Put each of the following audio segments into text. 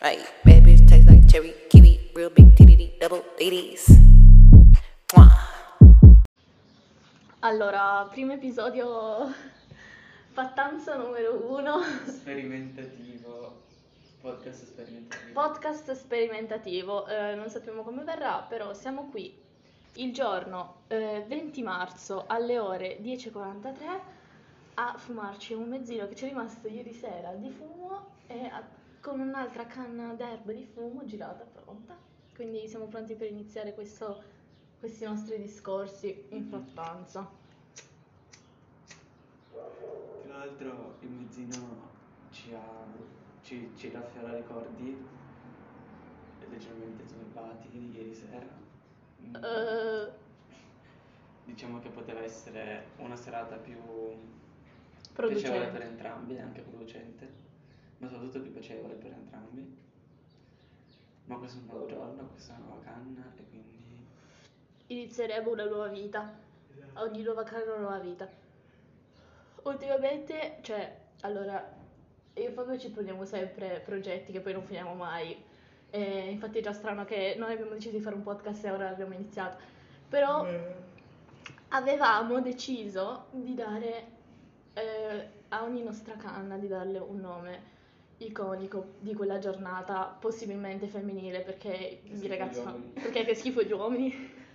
Hey, bad bitch taste like cherry, kiwi, real big titty, double. Mwah. Allora, primo episodio fattanza numero uno, Sperimentativo. Podcast sperimentativo. podcast sperimentativo, Eh, non sappiamo come verrà, però siamo qui il giorno eh, 20 marzo alle ore 10.43 a fumarci un mezzino che ci è rimasto ieri sera di fumo e a- con un'altra canna d'erba di fumo girata pronta. Quindi siamo pronti per iniziare questo- questi nostri discorsi in frattanza. Tra l'altro il mezzino ci ha. ci, ci raffiora ricordi leggermente turbati di ieri sera. Eh, Diciamo che poteva essere una serata più Producente. piacevole per entrambi anche producente, ma soprattutto più piacevole per entrambi. Ma questo è un nuovo giorno, questa è una nuova canna e quindi. inizieremo una nuova vita. Ogni nuova canna una nuova vita. Ultimamente, cioè, allora, io e Fabio ci poniamo sempre progetti che poi non finiamo mai. E infatti è già strano che noi abbiamo deciso di fare un podcast e ora abbiamo iniziato. Però avevamo deciso di dare eh, a ogni nostra canna di darle un nome iconico di quella giornata, possibilmente femminile, perché Che i ragazzi fanno. Perché che schifo gli uomini.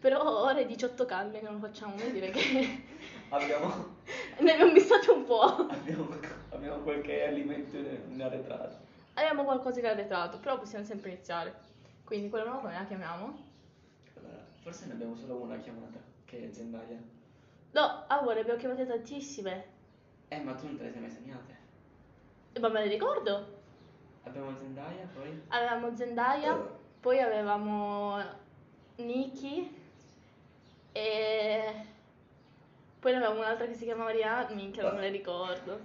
Però ora è 18 canne che non facciamo, vuol dire che Abbiamo, ne abbiamo missate un po'. abbiamo, abbiamo qualche alimento in, arretrato. Abbiamo qualcosa in arretrato, però possiamo sempre iniziare. Quindi quella nuova come la chiamiamo? Allora, forse ne abbiamo solo una chiamata, che è Zendaya. No, ah, ne abbiamo chiamate tantissime. Eh, ma tu non te le sei mai segnate? Ma me le ricordo. Abbiamo Zendaya, poi... Avevamo Zendaya, poi avevamo Nikki e poi ne avevamo un'altra che si chiamava Rihanna, minchia non me le ricordo.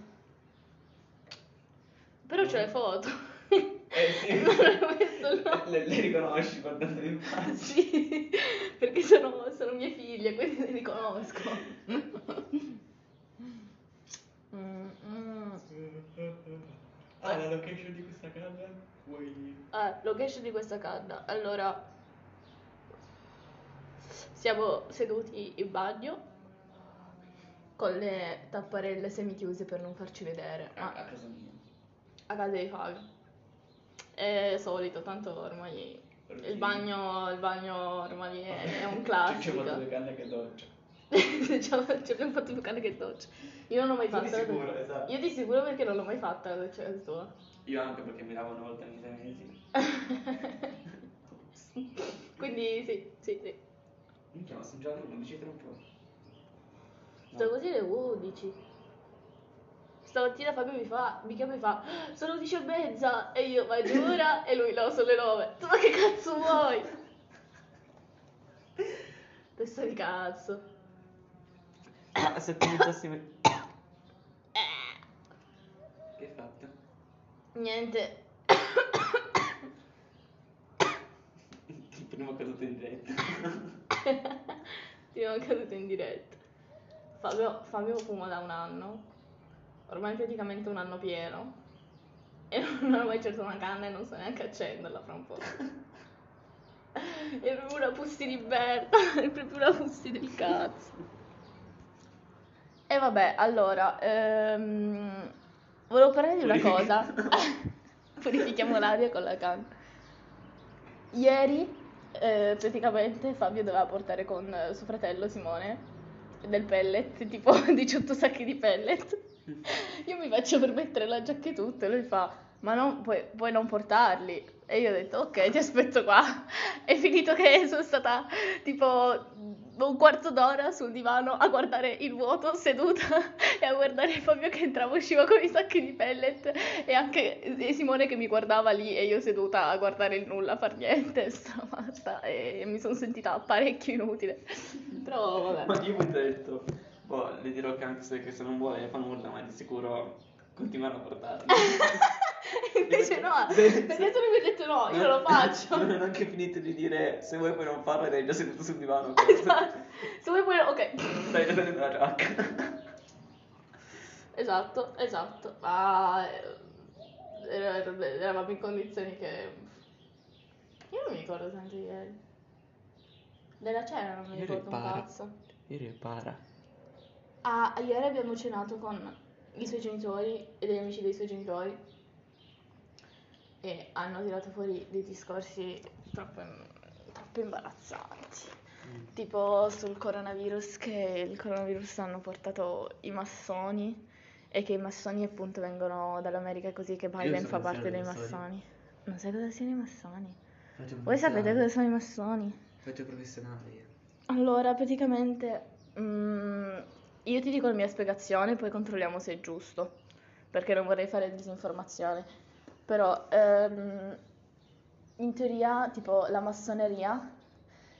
Però c'ho le foto. Eh sì. nome. le, le riconosci guardando le immagini? Sì, perché sono, sono mie figlie, quindi le riconosco. Mm, mm. Ah, la location di questa casa? Vuoi... Ah, location di questa canna. Allora, siamo seduti in bagno con le tapparelle semichiuse per non farci vedere, A, ma a casa mia. a casa di Fabio. È solito, tanto ormai il bagno, il bagno ormai è, è un Ci abbiamo classico. due canne che doccia. Ci abbiamo fatto più cane che doccia. Io non l'ho mai Tu di fatta. la sicuro, esatto. Io di sicuro perché non l'ho mai fatta la doccia casa tua. Io anche perché mi lavo una volta ogni sei mesi. Quindi sì, sì, sì. Minchia, ma sono già le 11 troppo. Sto così le 11. Stamattina Fabio mi fa, mi chiama e fa, "Ah, sono 11 e mezza. E io, ma giura? e lui, no, sono le 9. Tu, ma che cazzo vuoi? Testa di cazzo. Ah, se ti iniziassi... Che hai fatto? Niente. Il primo caduto in diretta. Ho caduto in diretta. Fabio, Fabio fuma da un anno, ormai praticamente un anno pieno, e non ho mai certo una canna e non so neanche accenderla fra un po'. È proprio una pussi di merda, è proprio una pussi del cazzo. E vabbè, allora, ehm, volevo parlare di una cosa. Purifichiamo l'aria con la canna. Ieri, eh, praticamente, Fabio doveva portare con eh, suo fratello Simone del pellet, tipo 18 sacchi di pellet. Io mi faccio per mettere la giacchettutta e lui fa, ma non, puoi, puoi non portarli. E io ho detto, ok, ti aspetto qua. È finito che sono stata tipo un quarto d'ora sul divano a guardare il vuoto seduta e a guardare Fabio che entrava e usciva con i sacchi di pellet e anche e Simone che mi guardava lì e io seduta a guardare il nulla, a far niente, stramatta e mi sono sentita parecchio inutile. Però vabbè. Ma io mi ho detto, boh, le dirò che anche se, che se non vuole fa nulla, ma di sicuro continuano a portarli. Invece no, Se- perché tu non mi hai detto no, io lo faccio. Non ho neanche finito di dire se vuoi puoi non farlo ed eri già seduto sul divano. Esatto. Se vuoi poi ok. Stai già tenendo la giacca. Esatto, esatto. Ma eh, era- eravamo in condizioni che... Io non mi ricordo tanto ieri. Della cena non mi Ieri ricordo un cazzo. Ieri è para. Ah, ieri abbiamo cenato con i suoi genitori e degli amici dei suoi genitori e hanno tirato fuori dei discorsi troppo, troppo imbarazzanti. Tipo sul coronavirus, che il coronavirus hanno portato i massoni e che i massoni appunto vengono dall'America così che Biden fa parte dei massoni. massoni. Non sai cosa siano i massoni? Voi sapete cosa sono i massoni? Faccio professionale io. Allora, praticamente mm, io ti dico la mia spiegazione, poi controlliamo se è giusto, perché non vorrei fare disinformazione. Però, ehm, in teoria, tipo, la massoneria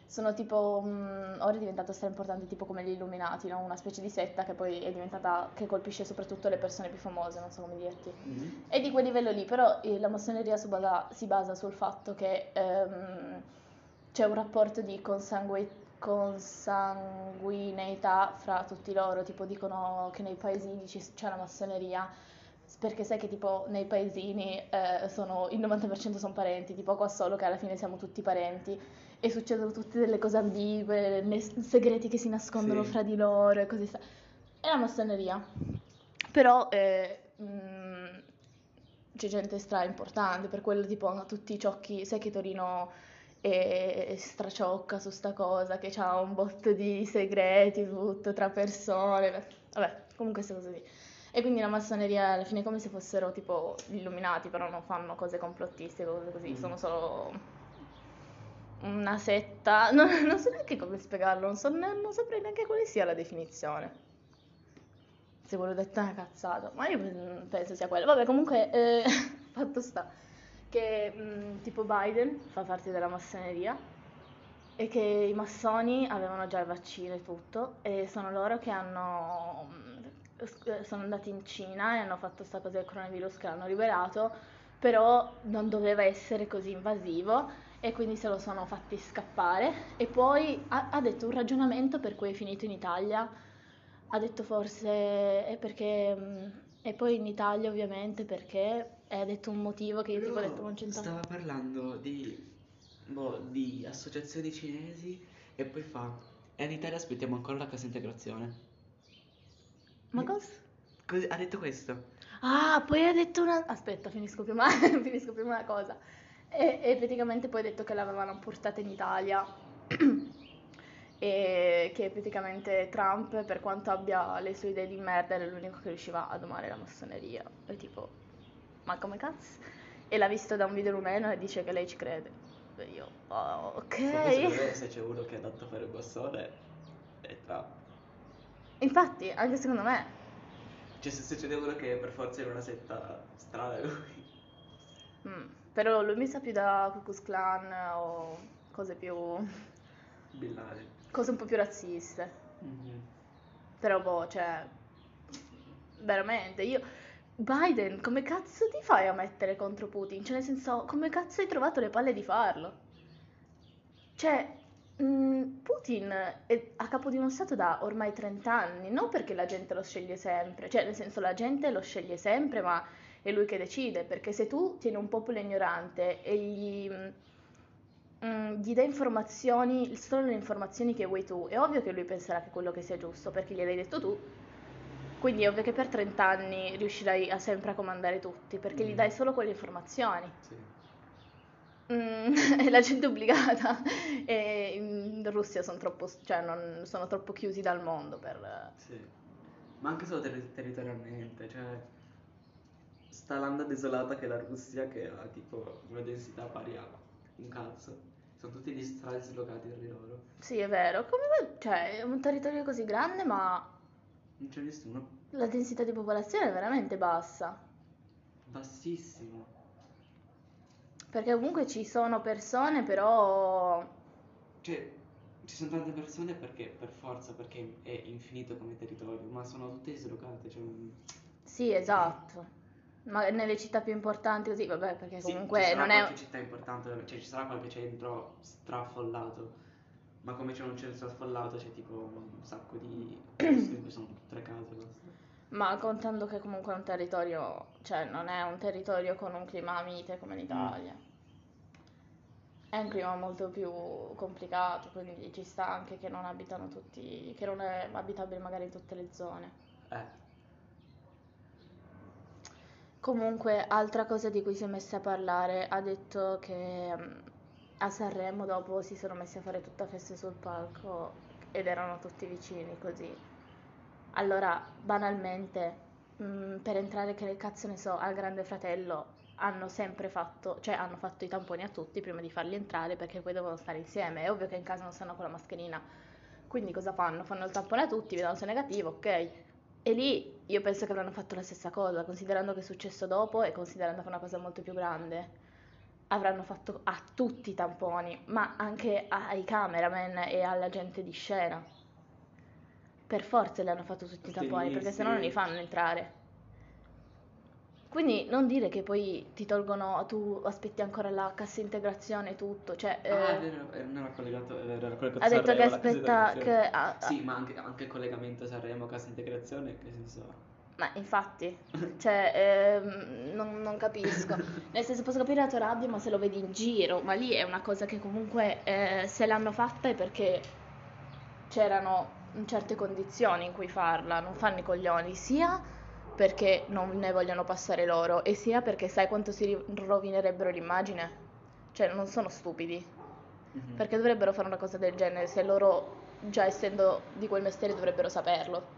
sono tipo, mm, ora è diventato stra importante, tipo come gli Illuminati, no? Una specie di setta che poi è diventata, che colpisce soprattutto le persone più famose, non so come dirti. È di quel livello lì, però eh, la massoneria si basa, si basa sul fatto che ehm, c'è un rapporto di consangui- consanguineità fra tutti loro, tipo dicono che nei paesini c'è la massoneria, perché sai che tipo nei paesini eh, sono, il 90% sono parenti, tipo qua solo che alla fine siamo tutti parenti e succedono tutte delle cose ambigue, ne- segreti che si nascondono Sì. fra di loro e così. sta- È la massoneria. Però eh, mh, c'è gente stra importante, per quello tipo tutti i ciocchi, sai che Torino è straciocca su sta cosa, che c'ha un botto di segreti tutto tra persone, vabbè, comunque queste cose lì. E quindi la massoneria alla fine è come se fossero tipo gli illuminati, però non fanno cose complottistiche, cose così, Mm. sono solo una setta, non, non so neanche come spiegarlo, non, so non saprei neanche quale sia la definizione. Se ve l'ho detta una cazzata, ma io penso sia quello. Vabbè, comunque, eh, fatto sta che mm, tipo Biden fa parte della massoneria e che i massoni avevano già il vaccino e tutto e sono loro che hanno mm, sono andati in Cina e hanno fatto sta cosa del coronavirus che l'hanno liberato, però non doveva essere così invasivo e quindi se lo sono fatti scappare. E poi ha, ha detto un ragionamento per cui è finito in Italia. Ha detto forse è perché mm, e poi in Italia ovviamente perché e ha detto un motivo che io tipo ho detto non c'entra Stava parlando di, boh, di associazioni cinesi e poi fa. E in Italia aspettiamo ancora la cassa integrazione. ma cosa? Così, ha detto questo. Ah, poi ha detto una... Aspetta, finisco prima, finisco prima una cosa. E, e praticamente poi ha detto che l'avevano portata in Italia e che praticamente Trump, per quanto abbia le sue idee di merda, era l'unico che riusciva a domare la massoneria. E tipo, ma come cazzo? E l'ha visto da un video rumeno e dice che lei ci crede. E io, oh, Secondo ok. me se c'è uno che è adatto a fare il bassone è Trump. Infatti, anche secondo me, Cioè se c'è uno che per forza è in una setta strana è lui. mm, però lui mi sa più da Ku Klux Klan o cose più... Bin Laden. Cose un po' più razziste. Mhm. Però boh, cioè, veramente, io... Biden, come cazzo ti fai a mettere contro Putin? Cioè, nel senso, come cazzo hai trovato le palle di farlo? Cioè, mm, Putin è a capo di uno Stato da ormai 30 anni, non perché la gente lo sceglie sempre, cioè, nel senso, la gente lo sceglie sempre, ma è lui che decide, perché se tu tieni un popolo ignorante e gli, mm, gli dai informazioni, solo le informazioni che vuoi tu, è ovvio che lui penserà che quello che sia giusto, perché gliel'hai detto tu, quindi è ovvio che per 30 anni riuscirai a sempre a comandare tutti, perché gli Mm. dai solo quelle informazioni. Sì. Mm, e la gente è obbligata. E in Russia sono troppo, cioè non, sono troppo chiusi dal mondo per... Sì. Ma anche solo terri- territorialmente, cioè sta landa desolata che è la Russia che ha tipo una densità pari a un cazzo. Sono tutti gli strati dislocati tra di loro. Sì, è vero. Come cioè, è un territorio così grande, ma Non c'è nessuno. la densità di popolazione è veramente bassa. Bassissimo. Perché comunque ci sono persone, però... Cioè, ci sono tante persone perché per forza, perché è infinito come territorio, ma sono tutte dislocate. Cioè, Sì, esatto. Ma nelle città più importanti così, vabbè, perché Sì, comunque non è... qualche città importante, cioè ci sarà qualche centro straffollato, ma come c'è un centro affollato c'è tipo un sacco di cui sono tre case. basta. Ma contando che comunque è un territorio, cioè non è un territorio con un clima mite come l'Italia. È un clima molto più complicato, quindi ci sta anche che non abitano tutti, che non è abitabile magari in tutte le zone. Eh, Comunque, altra cosa di cui si è messa a parlare, ha detto che mm, a Sanremo dopo si sono messi a fare tutta festa sul palco ed erano tutti vicini così. Allora, banalmente, mm, per entrare, che cazzo ne so, al Grande Fratello hanno sempre fatto, cioè hanno fatto i tamponi a tutti prima di farli entrare perché poi devono stare insieme. È ovvio che in casa non stanno con la mascherina. Quindi cosa fanno? Fanno il tampone a tutti, vedono se è negativo, ok. E lì io penso che avranno fatto la stessa cosa, considerando che è successo dopo e considerando che è una cosa molto più grande. Avranno fatto a tutti i tamponi, ma anche ai cameraman e alla gente di scena. Per forza li hanno fatto tutti i tamponi, perché sennò non li fanno entrare. Quindi non dire che poi ti tolgono, tu aspetti ancora la cassa integrazione e tutto, cioè... Ah, eh, è vero, eh, non era collegato, era collegato ha detto che Sanremo, aspetta che... ah, Sì, ma anche, anche il collegamento Sanremo, cassa integrazione, che senso? Ma infatti, cioè, ehm, non, non capisco. Nel senso, posso capire la tua rabbia, ma se lo vedi in giro, ma lì è una cosa che comunque eh, se l'hanno fatta è perché c'erano certe condizioni in cui farla, non fanno i coglioni, sia perché non ne vogliono passare loro, e sia perché sai quanto si rovinerebbero l'immagine? Cioè, non sono stupidi, Mhm. perché dovrebbero fare una cosa del genere se loro, già essendo di quel mestiere, dovrebbero saperlo.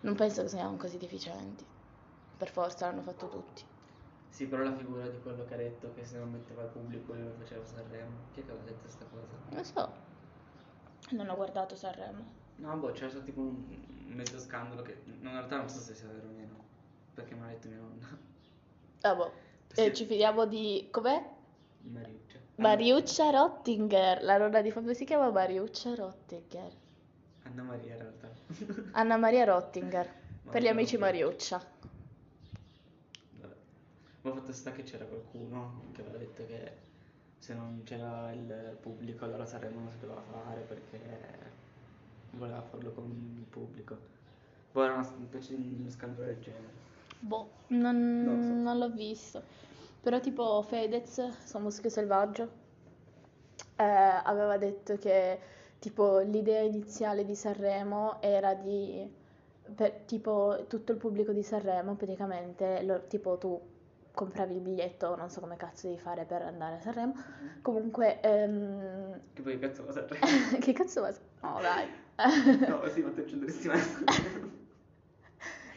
Non penso che siano così deficienti. Per forza l'hanno fatto tutti. Sì, però la figura di quello che ha detto che se non metteva il pubblico lui lo faceva Sanremo. Chi è che aveva detto questa cosa? Non lo so. Non ho guardato Sanremo. No, boh, c'era stato tipo un mezzo scandalo che in realtà non so se sia vero o meno, perché me l'ha detto mia nonna. Ah, boh. Sì. E ci fidiamo di... com'è? Mariuccia. Mariuccia Rottinger. La nonna di Fabio si chiama Mariuccia Rottinger. Anna Maria in realtà. Anna Maria Rottinger. Per gli amici. Mariuccia. Vabbè. Ma fatto sta che c'era qualcuno che aveva detto che se non c'era il pubblico allora Sanremo non si doveva fare perché voleva farlo con il pubblico. Poi era una specie di uno scandalo del genere. Boh, non, Non so. non l'ho visto. Però tipo Fedez, su Muschio Selvaggio, eh, aveva detto che tipo l'idea iniziale di Sanremo era di, per, tipo tutto il pubblico di Sanremo praticamente, lo- tipo tu compravi il biglietto, non so come cazzo devi fare per andare a Sanremo, comunque, ehm, Che poi che cazzo va Sanremo? che cazzo va? No dai. no, sì, ma tu ci andresti mai a Sanremo?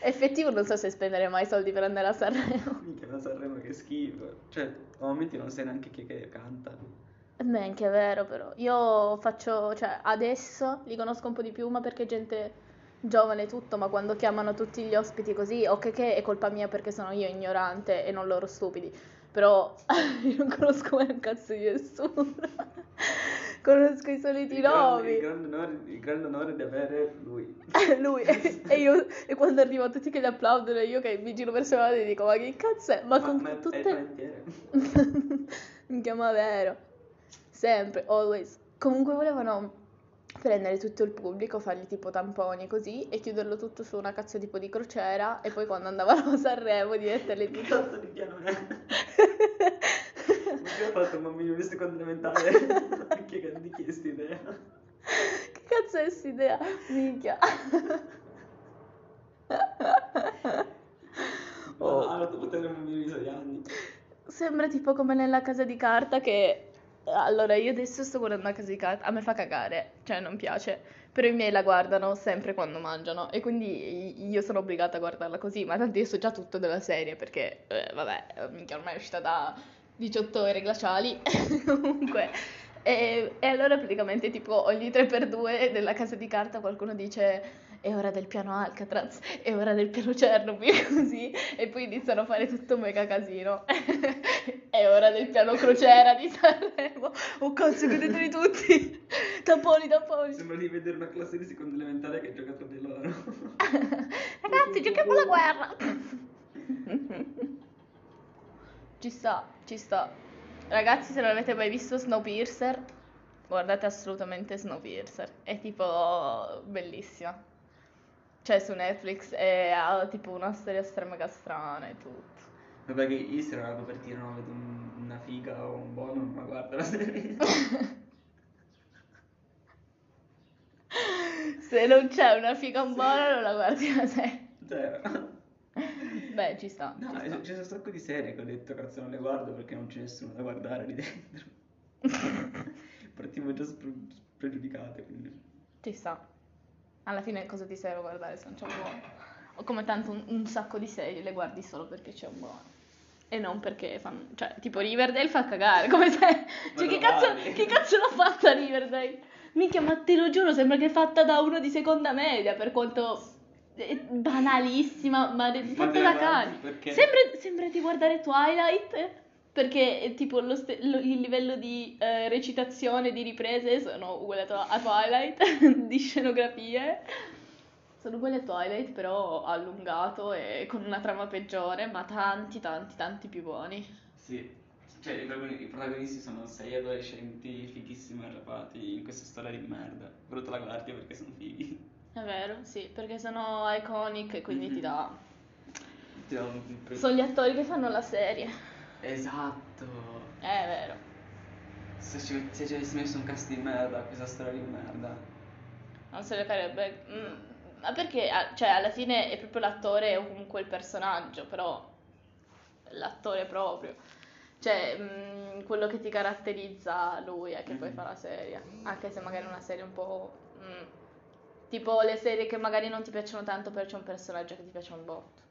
Effettivo non so se spendere mai soldi per andare a Sanremo. Minchia, ma Sanremo che schifo. Cioè, a momenti non sai neanche chi che canta. Beh, anche è vero però. Io faccio, cioè, adesso li conosco un po' di più, ma perché gente giovane e tutto, ma quando chiamano tutti gli ospiti così, ok che è colpa mia perché sono io ignorante e non loro stupidi, però io non conosco mai un cazzo di nessuno. Conosco i soliti Il nomi. grande il grande onore di avere lui. Lui e io e quando arrivano tutti che gli applaudono io che mi giro verso la e dico ma che cazzo è? Ma, con ma è tutte il panettiere. Minchia, ma vero. Sempre, always. Comunque volevano prendere tutto il pubblico, fargli tipo tamponi così e chiuderlo tutto su una cazzo tipo di crociera e poi quando andavano a Sanremo di metterli Che tutti. cazzo di piano è? Chi ha fatto un bambino di seconda elementare? Che di chi è sta idea? Che cazzo è quest'idea? Minchia. Oh. Lo potere un bambino di 6 anni. Sembra tipo come nella casa di carta che... Allora, io adesso sto guardando la casa di carta, a me fa cagare, cioè non piace, però i miei la guardano sempre quando mangiano e quindi io sono obbligata a guardarla così, ma tanto io so già tutto della serie perché, eh, vabbè, minchia, ormai è uscita da 18 ore glaciali, comunque... E, e allora praticamente tipo ogni 3x2 nella casa di carta qualcuno dice è ora del piano Alcatraz, è ora del piano Chernobyl, così, e poi iniziano a fare tutto un mega casino. è ora del piano crociera di Sanremo. Oh cazzo, vedeteli tutti! Tamponi, tamponi. Sembra di vedere una classe di seconda elementare che gioca tra di loro. Ragazzi, giochiamo alla guerra! ci sta, ci sta. Ragazzi, se non avete mai visto Snowpiercer, guardate assolutamente Snowpiercer. È tipo bellissima. Cioè su Netflix e ha tipo una storia strana strana e tutto. Vabbè che io se era per dire no, vedo un- una figa o un buono, ma guarda la serie. Se non c'è una figa buona non la guardi la serie. Cioè, Beh, ci sta. no, ci sta. c'è un sacco di serie che ho detto cazzo non le guardo perché non c'è nessuno da guardare lì dentro. Partiamo già spre- spregiudicate, quindi. Ci sta. Alla fine cosa ti serve guardare se non c'è un buono? O come tanto un, un sacco di serie le guardi solo perché c'è un buono. E non perché fanno... Cioè, tipo Riverdale fa cagare, come se... Cioè, che cazzo, vale. che cazzo l'ha fatta Riverdale? Minchia, ma te lo giuro, sembra che è fatta da uno di seconda media, per quanto... è banalissima, ma è fatta da cani. Sembra, sembra di guardare Twilight, perché è tipo lo ste- lo- il livello di eh, recitazione, di riprese sono uguali a Twilight, di scenografie. Sono a Twilight, però allungato e con una trama peggiore, ma tanti, tanti, tanti più buoni. Sì, cioè i protagoni- i protagonisti sono sei adolescenti fighissimi arrapati in questa storia di merda. Però te la guardi perché sono fighi. È vero, sì, perché sono iconic e quindi ti Mhm. dà... Ti do un Sono gli attori che fanno la serie. Esatto. È vero. Se ci, se ci avessi messo un cast di merda a questa storia di merda. Non se le carebbe. mm, Ma perché, cioè, alla fine è proprio l'attore o comunque il personaggio, però l'attore proprio. Cioè, mm, quello che ti caratterizza lui è che poi Mhm. fa la serie. Anche se magari è una serie un po'. mm, tipo le serie che magari non ti piacciono tanto, però c'è un personaggio che ti piace un botto.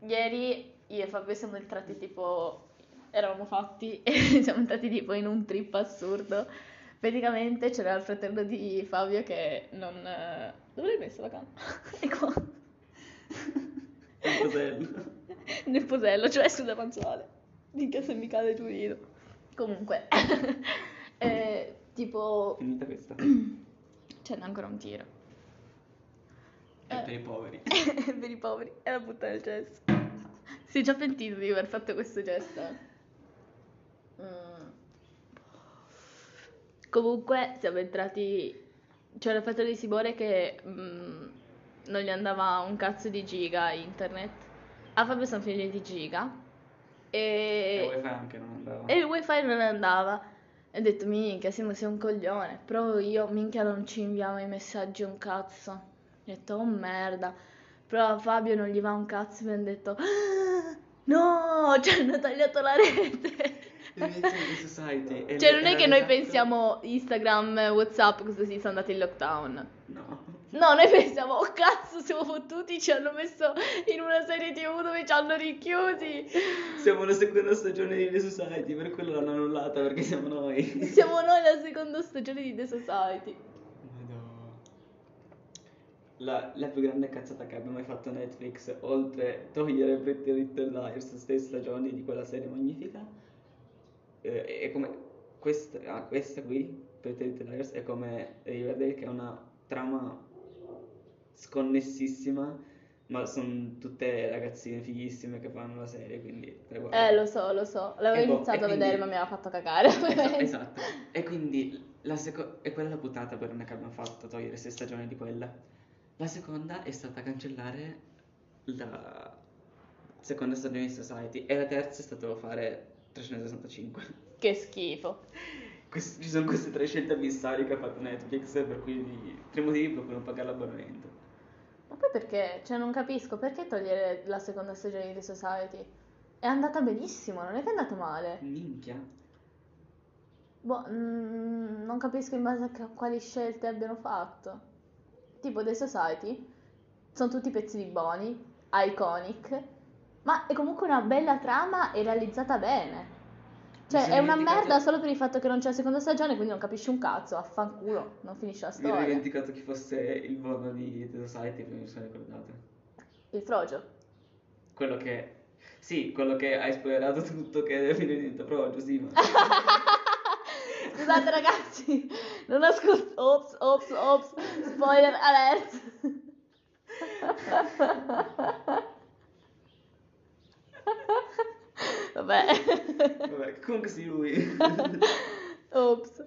Ieri io e Fabio siamo entrati tipo. Eravamo fatti e siamo entrati tipo in un trip assurdo. Praticamente c'era il fratello di Fabio che non. Dove l'hai messo la canna? È qua. Il cosello. Nel posello, cioè sul davanzale. Minchia se mi cade giù rido. Comunque. eh, tipo. Finita questa. C'è ancora un tiro. È Eh. per i poveri. per i poveri. E la butta nel cesso. Si è già pentito di aver fatto questo gesto. Comunque siamo entrati. C'era il fratello di Simone che mm, non gli andava un cazzo di giga internet. A Fabio sono finiti di giga. E E, wifi anche non andava. e il wifi non andava. E ho detto, minchia, Simo sei un coglione. Però io, minchia, non ci inviamo i messaggi un cazzo. Ho detto, oh merda. Però a Fabio non gli va un cazzo. Mi hanno detto, "Ah, no, ci hanno tagliato la rete. Society. Cioè, non è che noi pensiamo Instagram, Whatsapp, così sono andati in lockdown. No. No, noi pensiamo, oh cazzo, siamo fottuti, ci hanno messo in una serie tv dove ci hanno richiusi. Siamo alla seconda stagione di The Society, per quello l'hanno annullata perché siamo noi. Siamo noi la seconda stagione di The Society. La, la più grande cazzata che abbia mai fatto Netflix, oltre togliere Pretty Little Liars, sei stagioni di quella serie magnifica, eh, è come questa, ah, questa qui, Pretty Liars, è come Riverdale che ha una trama sconnessissima, ma sono tutte ragazzine fighissime che fanno la serie, quindi. Eh, lo so, lo so. L'avevo E boh, iniziato e a quindi- vedere, ma mi aveva fatto cagare. Esatto, esatto. E quindi la seconda è quella la puntata per che abbiamo fatto togliere sei stagioni di quella. La seconda è stata cancellare la seconda stagione di Society e la terza è stato fare 365. Che schifo. Quest- ci sono queste tre scelte abissali che ha fatto Netflix per cui tre motivi per cui non pagare l'abbonamento. Ma poi perché? Cioè, non capisco, perché togliere la seconda stagione di The Society? È andata benissimo, non è che è andata male. Minchia. Boh, mm, non capisco in base a quali scelte abbiano fatto. Tipo The Society, sono tutti pezzi di buoni, iconic, ma è comunque una bella trama e realizzata bene. Cioè, è una merda solo per il fatto che non c'è la seconda stagione, quindi non capisci un cazzo, affanculo, non finisce la Mi ero storia. dimenticato chi fosse il buono di The Society, poi mi sono ricordato. Il Frojo. Quello che... Sì, quello che hai spoilerato tutto che fine diventa Projo, sì, ma... Scusate ragazzi, non ascolto. Ops, ops, ops. Spoiler alert. Vabbè. Vabbè, comunque sì, lui. Ops.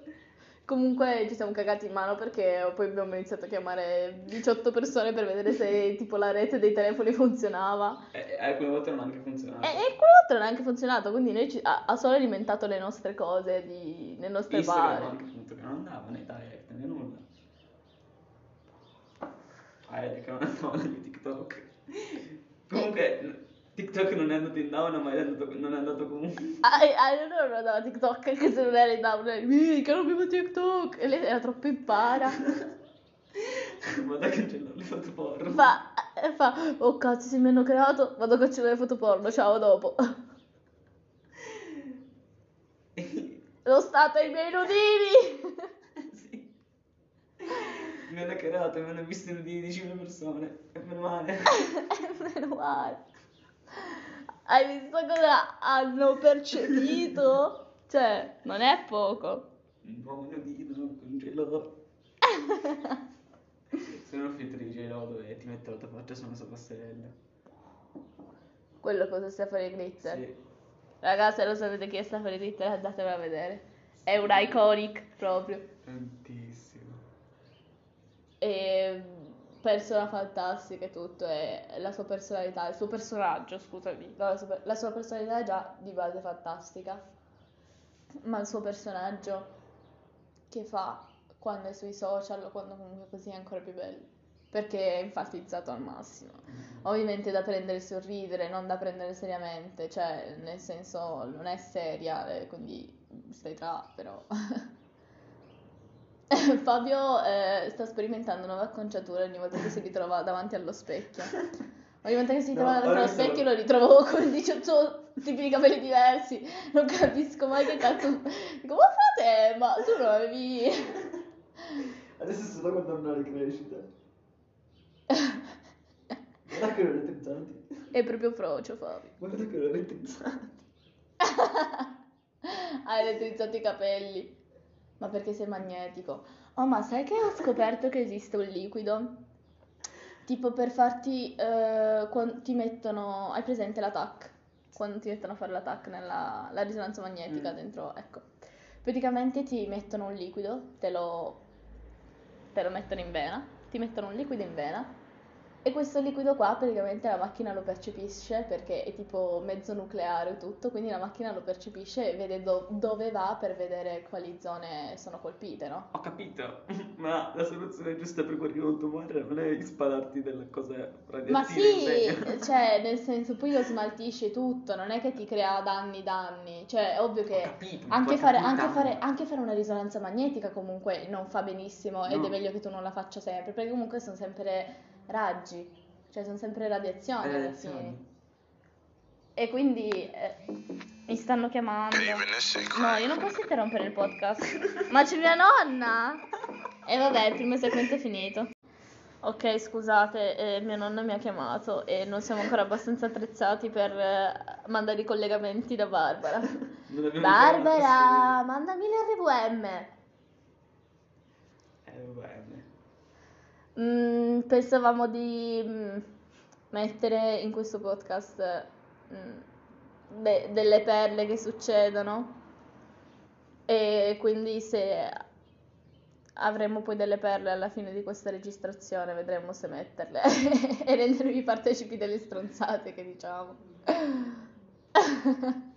Comunque ci siamo cagati in mano perché poi abbiamo iniziato a chiamare 18 persone per vedere se tipo la rete dei telefoni funzionava. E alcune volte non ha anche funzionato. E, e quella volta non è anche funzionato, quindi noi ci- ha, ha solo alimentato le nostre cose, di, le nostre Instagram bar. anche appunto che non andava nei direct né nulla. Ah, è che non andavano gli TikTok. Comunque TikTok non è andato in down ma è andato, non è andato comunque. Ah, e- ah, non andava TikTok anche se non era in down, era, mica non abbiamo TikTok. E lei era troppo in para. Vado a cancellare le foto porno. Fa, e fa, oh cazzo, se mi hanno creato, vado a cancellare le foto porno, ciao, dopo. Sono stata ai miei nudini. sì. Mi hanno creato, mi hanno visto in di 10.000 persone. E meno male. Meno male. Hai visto cosa hanno percepito? Cioè, non è poco. Un uomo nudino con gelo. Sono un filtro di gelo dove ti mette la tua faccia su una sua passerella. Quello cosa sta a fare Glitzer. Sì. Ragazzi, se lo sapete chi è fare Glitzer, andatevelo a vedere. È un iconic proprio. Tantissimo. E persona fantastica e tutto, e la sua personalità, il suo personaggio, scusami, no, la sua, la sua personalità è già di base fantastica, ma il suo personaggio che fa quando è sui social o quando comunque così è ancora più bello, perché è enfatizzato al massimo. Ovviamente da prendere sul ridere, non da prendere seriamente, cioè nel senso non è seria, eh, quindi stai tra, però... Fabio eh, sta sperimentando nuove acconciature ogni volta che si ritrova davanti allo specchio. Ogni volta che si No, ritrova davanti ora allo specchio lo ritrovo con 18 tipi di capelli diversi. Non capisco mai che cazzo. Dico, ma frate, ma tu non avevi. Adesso sto guardando la ricrescita. Guarda che erano ritrizzanti. È proprio frocio, Fabio. Guarda che erano ritrizzanti. Hai elettrizzato i capelli. Ma perché sei magnetico? Oh, ma sai che ho scoperto che esiste un liquido? Tipo per farti, eh, quan- ti mettono, hai presente la TAC? Quando ti mettono a fare la TAC nella la risonanza magnetica Mm. dentro, ecco. Praticamente ti mettono un liquido, te lo, te lo mettono in vena, ti mettono un liquido in vena e questo liquido qua praticamente la macchina lo percepisce perché è tipo mezzo nucleare tutto, quindi la macchina lo percepisce e vede do- dove va per vedere quali zone sono colpite, no? Ho capito, ma la soluzione giusta per guarire un tumore non è spararti della cosa radioattiva Ma sì, cioè nel senso poi lo smaltisce tutto, non è che ti crea danni danni, cioè è ovvio che capito, anche fare, anche, fare, anche fare una risonanza magnetica comunque non fa benissimo ed No. è meglio che tu non la faccia sempre, perché comunque sono sempre raggi, cioè sono sempre radiazioni alla Radiazioni. fine. E quindi eh, mi stanno chiamando. No, io non posso interrompere il podcast. Ma c'è mia nonna! E vabbè, il primo segmento è finito. Ok, scusate, eh, mia nonna mi ha chiamato e non siamo ancora abbastanza attrezzati per eh, mandare i collegamenti da Barbara. Barbara, mandami l'RVM. Vabbè. Mm, pensavamo di mm, mettere in questo podcast mm, de- delle perle che succedono e quindi se avremo poi delle perle alla fine di questa registrazione vedremo se metterle e rendervi partecipi delle stronzate che diciamo.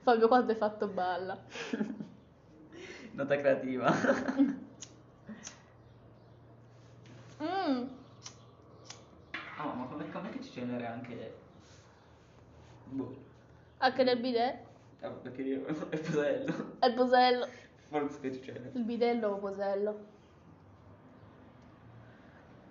Fabio quando hai fatto balla. Nota creativa. Mm. Oh, ma com'è, com'è che ci genera anche... Boh. Anche nel bidet? Ah, perché io... è posello. È il posello. Forse che ci genera. Il il nuovo posello.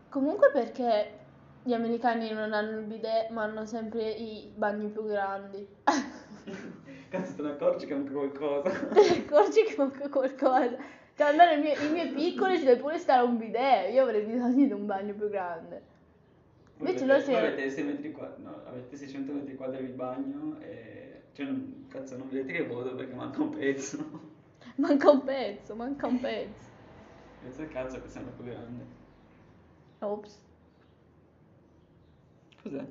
Comunque perché gli americani non hanno il bidet ma hanno sempre i bagni più grandi. Cazzo, te ne accorgi che manca qualcosa. Accorgi che manca qualcosa. Cioè almeno i miei, i miei piccoli ci deve pure stare un bidet. Io avrei bisogno di un bagno più grande. Invece loro si- avete 6 metri quadri, no, avete 600 metri quadri di bagno e... Cioè, non, cazzo, non vedete che voto perché manca un pezzo. Manca un pezzo, manca un pezzo. Pensa al cazzo che sembra più grande. Ops. Cos'è?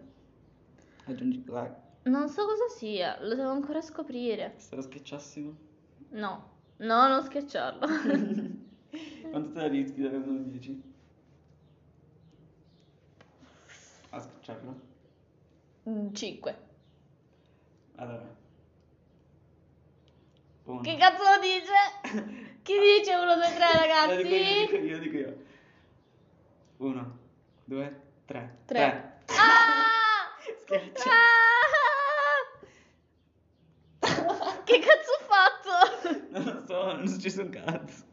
Aggiungi black. Non so cosa sia, lo devo ancora scoprire. Se lo schiacciassimo? No, No, non schiacciarlo. Quanto te la rischi da 1 a 10? A schiacciarlo? 5. Allora. Uno. Che cazzo lo dice? Chi dice 1, 2, 3 Lo dico io, ragazzi? dico io, dico io. Uno, due, tre. 3. Ah! Schiaccia. Ah! Che cazzo ho fatto? Non lo so, non è successo un cazzo.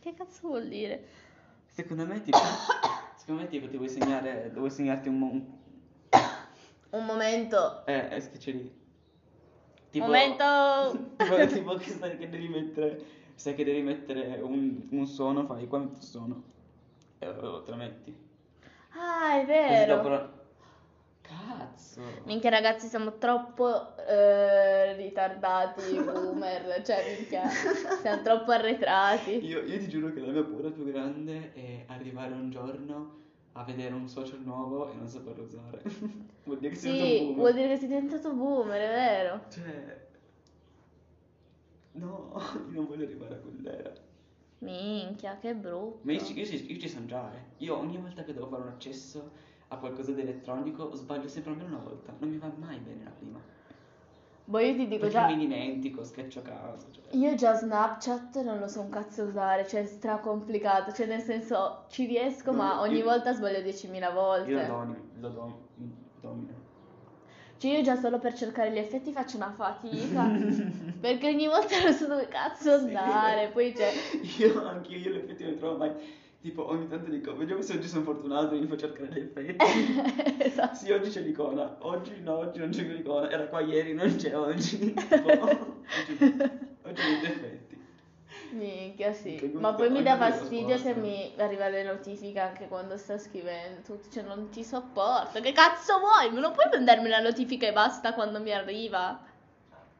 Che cazzo vuol dire? Secondo me tipo, secondo me tipo ti vuoi segnare, vuoi segnarti un, mo- un momento. eh, eh, schiaccia lì. Tipo, Momento. tipo, tipo che sai che devi mettere, sai che devi mettere un, un suono, fai quanto suono e lo- te lo metti. Ah, è Così dopo vero. lo- Cazzo. Minchia ragazzi, siamo troppo eh, ritardati, boomer, cioè minchia, siamo troppo arretrati. Io, io ti giuro che la mia paura più grande è arrivare un giorno a vedere un social nuovo e non saperlo usare. Vuol dire che sei Sì, diventato un vuol boomer. dire che sei diventato boomer, è vero. Cioè... No, io non voglio arrivare a quell'era. Minchia, che brutto. Ma io, ci- io ci- io ci sono già, eh. Io ogni volta che devo fare un accesso a qualcosa di elettronico sbaglio sempre almeno una volta. Non mi va mai bene la prima. Boh, io ti dico Perché già, mi dimentico, schiaccio caso. Cioè. io già Snapchat non lo so un cazzo usare, cioè è stra complicato, cioè nel senso ci riesco ma No, ogni io- volta sbaglio 10.000 volte. Io lo domino, lo dom- domino. Cioè io già solo per cercare gli effetti faccio una fatica, perché ogni volta non so dove cazzo Sì. andare, poi c'è... Io anche io le effetti non trovo mai. Tipo ogni tanto dico, vediamo se oggi sono fortunato e mi faccio cercare gli effetti. esatto. Sì, oggi c'è l'icona. Oggi no, oggi non c'è l'icona. Era qua ieri, non c'è oggi. Tipo, oggi, oggi niente effetti. Minchia sì, ma poi mi dà fastidio che mi arriva le notifiche anche quando sta scrivendo, tutto, cioè non ti sopporto, che cazzo vuoi? Non puoi mandarmi la notifica e basta quando mi arriva?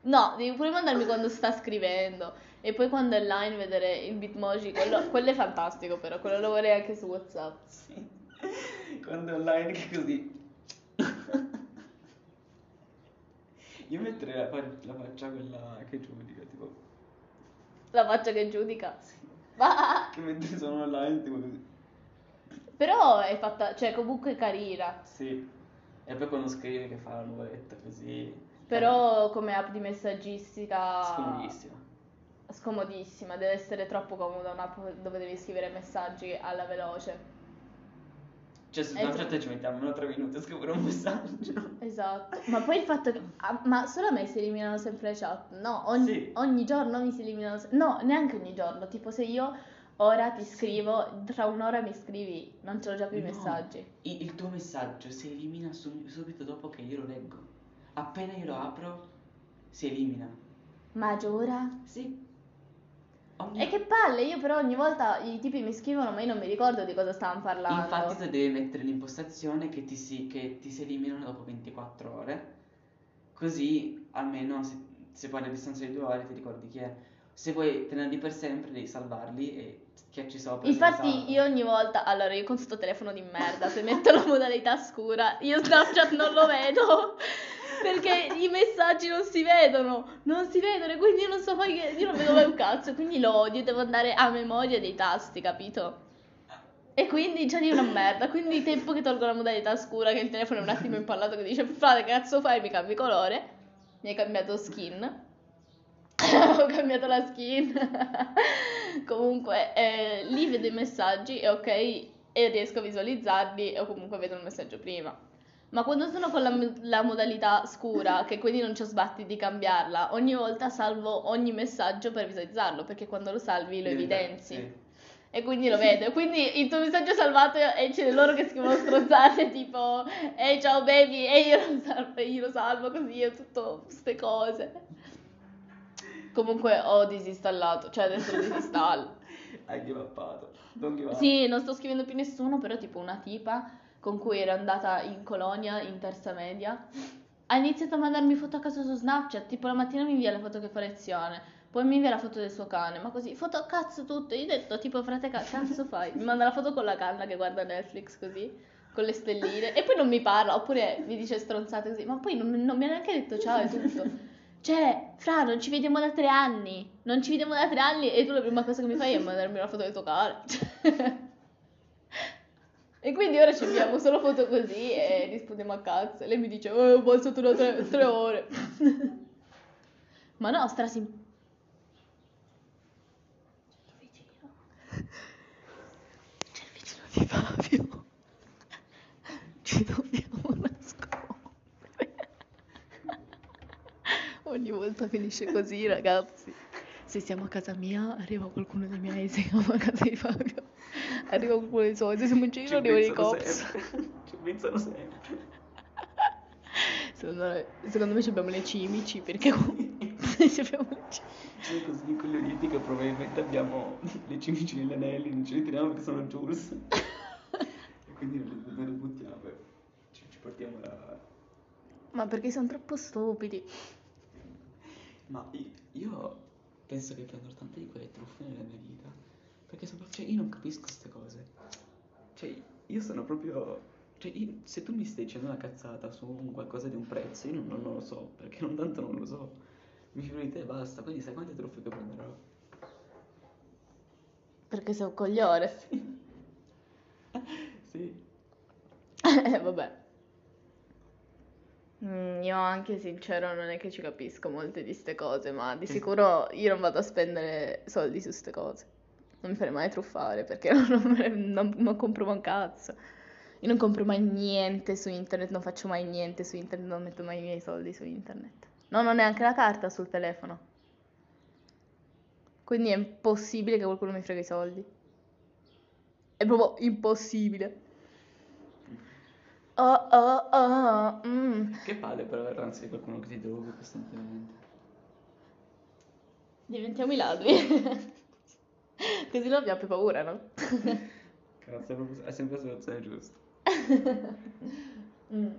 No, devi pure mandarmi quando sta scrivendo e poi quando è online vedere il bitmoji, quello, quello è fantastico però, quello lo vorrei anche su Whatsapp. Sì. Quando è online che così. Io metterei la, la faccia quella che giudica, tipo. La faccia che giudica. Ma, Che mentre sono online, tipo così. però è fatta, cioè comunque carina. Sì. E poi quando scrive che fa la nuvoletta così. Però come app di messaggistica... Scomodissima. Scomodissima, deve essere troppo comoda un'app dove devi scrivere messaggi alla veloce. Cioè, su È Snapchat troppo- ci mettiamo almeno tre minuti a scrivere un messaggio. Esatto. Ma poi il fatto che... ah, ma solo a me si eliminano sempre le chat? No, ogni, Sì. ogni giorno mi si eliminano... se- No, neanche ogni giorno. Tipo se io ora ti scrivo, tra un'ora mi scrivi, non ce l'ho già più i No. messaggi. I- Il tuo messaggio si elimina su- subito dopo che io lo leggo. Appena io lo apro, si elimina. Ma giura? Sì. Ogni- E che palle, io però ogni volta i tipi mi scrivono ma io non mi ricordo di cosa stavano parlando. Infatti tu devi mettere l'impostazione che ti si, che ti si eliminano dopo 24 ore, così almeno se, se poi a distanza di due ore ti ricordi chi è. Se vuoi tenerli per sempre devi salvarli e schiacci sopra. Infatti io ogni volta, allora io con sto telefono di merda, se metto la modalità scura, io Snapchat non lo vedo, perché i messaggi non si vedono, non si vedono, e quindi io non so poi che, io non vedo mai un cazzo, quindi lo odio, devo andare a memoria dei tasti, capito? E quindi già di una merda, quindi tempo che tolgo la modalità scura, che il telefono è un attimo impallato che dice, frate cazzo fai, mi cambi colore, mi hai cambiato skin. Ho cambiato la skin. comunque, eh, lì vedo i messaggi e ok, e riesco a visualizzarli o comunque vedo il messaggio prima. Ma quando sono con la, la modalità scura, che quindi non c'ho sbatti di cambiarla, ogni volta salvo ogni messaggio per visualizzarlo, perché quando lo salvi lo evidenzi. Sì. E quindi lo vedo. Quindi il tuo messaggio è salvato e c'è loro che scrivono strozzate tipo Ehi ciao baby e io lo salvo, io lo salvo così e tutto queste cose. Comunque ho disinstallato, cioè adesso lo disinstallo. Hai give uppato. Non give up. Sì, non sto scrivendo più nessuno, però tipo una tipa con cui ero andata in colonia in terza media ha iniziato a mandarmi foto a caso su Snapchat, tipo la mattina mi invia la foto che fa lezione, poi mi invia la foto del suo cane, ma così, foto a cazzo tutto, io ho detto tipo frate ca- cazzo fai? Mi manda la foto con la canna che guarda Netflix così, con le stelline, e poi non mi parla, oppure mi dice stronzate così, ma poi non, non mi ha neanche detto ciao e tutto. Cioè, Fra, non ci vediamo da tre anni. Non ci vediamo da tre anni e tu la prima cosa che mi fai è mandarmi una foto del tuo cane. e quindi ora ci inviamo solo foto così e rispondiamo a cazzo. E lei mi dice, eh, ho passato da tre, tre ore. Ma no, strasim... C'è il vicino di Fabio. Ci dobbiamo nascondere. Ogni volta finisce così, ragazzi. Se siamo a casa mia, arriva qualcuno dei miei, se siamo a casa di Fabio, arriva qualcuno dei suoi, se siamo in giro, arrivano i cops. Ci pensano sempre. Secondo me, secondo me ci abbiamo le cimici, perché abbiamo le cimici. Così incoglioniti che probabilmente abbiamo le cimici negli anelli, non ci ritiriamo perché sono Jules. e quindi le, le buttiamo e ci, ci portiamo la... Ma perché sono troppo stupidi. Ma io penso che prenderò tante di quelle truffe nella mia vita. Perché sono proprio... Cioè, io non capisco queste cose. Cioè, io sono proprio... Cioè, io- se tu mi stai dicendo una cazzata su un qualcosa di un prezzo, io non, non lo so, perché non tanto non lo so. Mi fido di te e basta, quindi sai quante truffe che prenderò? Perché sei un coglione. Sì. Eh, vabbè. Mm, io anche sincero non è che ci capisco molte di ste cose, ma di Sì. sicuro io non vado a spendere soldi su ste cose. Non mi farei mai truffare perché non, non- non compro mai un cazzo. Io non compro mai niente su internet, non faccio mai niente su internet, non metto mai i miei soldi su internet. Non ho neanche la carta sul telefono. Quindi è impossibile che qualcuno mi frega i soldi. È proprio impossibile. Oh oh oh, mm. Che palle però avere l'ansia di qualcuno che ti droga costantemente. Diventiamo i ladri. Così non abbiamo più paura, no? Cazzo, è, sempre la soluzione giusta. Mm.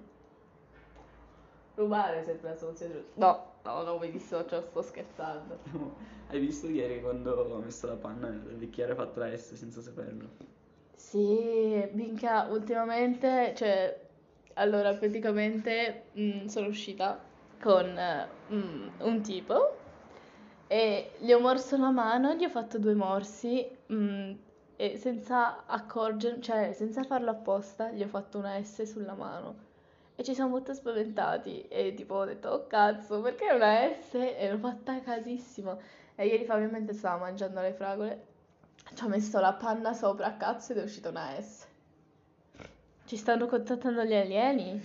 Rubare è sempre la soluzione giusta. No, no, no, mi dissocio, sto scherzando. Hai visto ieri quando ho messo la panna nel bicchiere fatto la S senza saperlo? Sì, minchia, ultimamente, cioè, allora praticamente mm, sono uscita con eh, mm, un tipo e gli ho morso la mano, gli ho fatto due morsi mm, e senza accorgermi, cioè senza farlo apposta, gli ho fatto una S sulla mano e ci siamo molto spaventati e tipo ho detto, oh cazzo, perché una S? E l'ho fatta casissimo. E ieri Fabio mentre stava mangiando le fragole ci ho messo la panna sopra a cazzo ed è uscita una S. Ci stanno contattando gli alieni?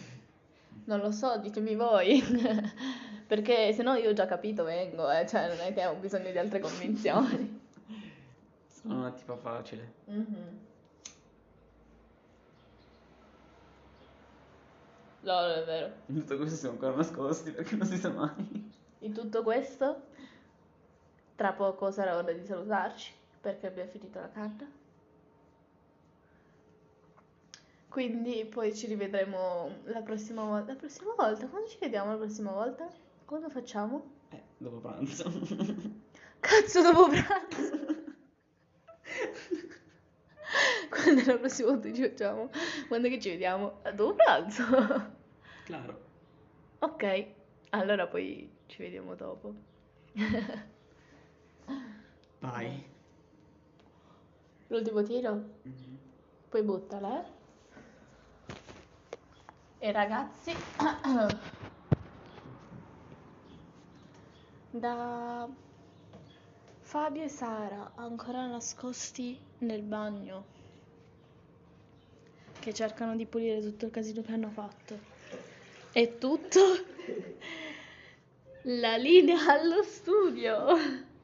Non lo so, ditemi voi. Perché se no io ho già capito, vengo, eh. Cioè non è che ho bisogno di altre convinzioni. Sono una tipa facile. Mhm. No, non è vero. In tutto questo siamo ancora nascosti perché non si sa mai. In tutto questo, tra poco sarà ora di salutarci perché abbiamo finito la carta. Quindi poi ci rivedremo la prossima volta. La prossima volta? Quando ci vediamo la prossima volta? Quando facciamo? Eh, dopo pranzo. Cazzo, dopo pranzo! Quando è la prossima volta ci facciamo? Quando che ci vediamo? Eh, Dopo pranzo? Claro. Ok, allora poi ci vediamo dopo. Vai. L'ultimo tiro? Mhm. Poi buttala, eh. E ragazzi, da Fabio e Sara ancora nascosti nel bagno, che cercano di pulire tutto il casino che hanno fatto. E tutto la linea allo studio.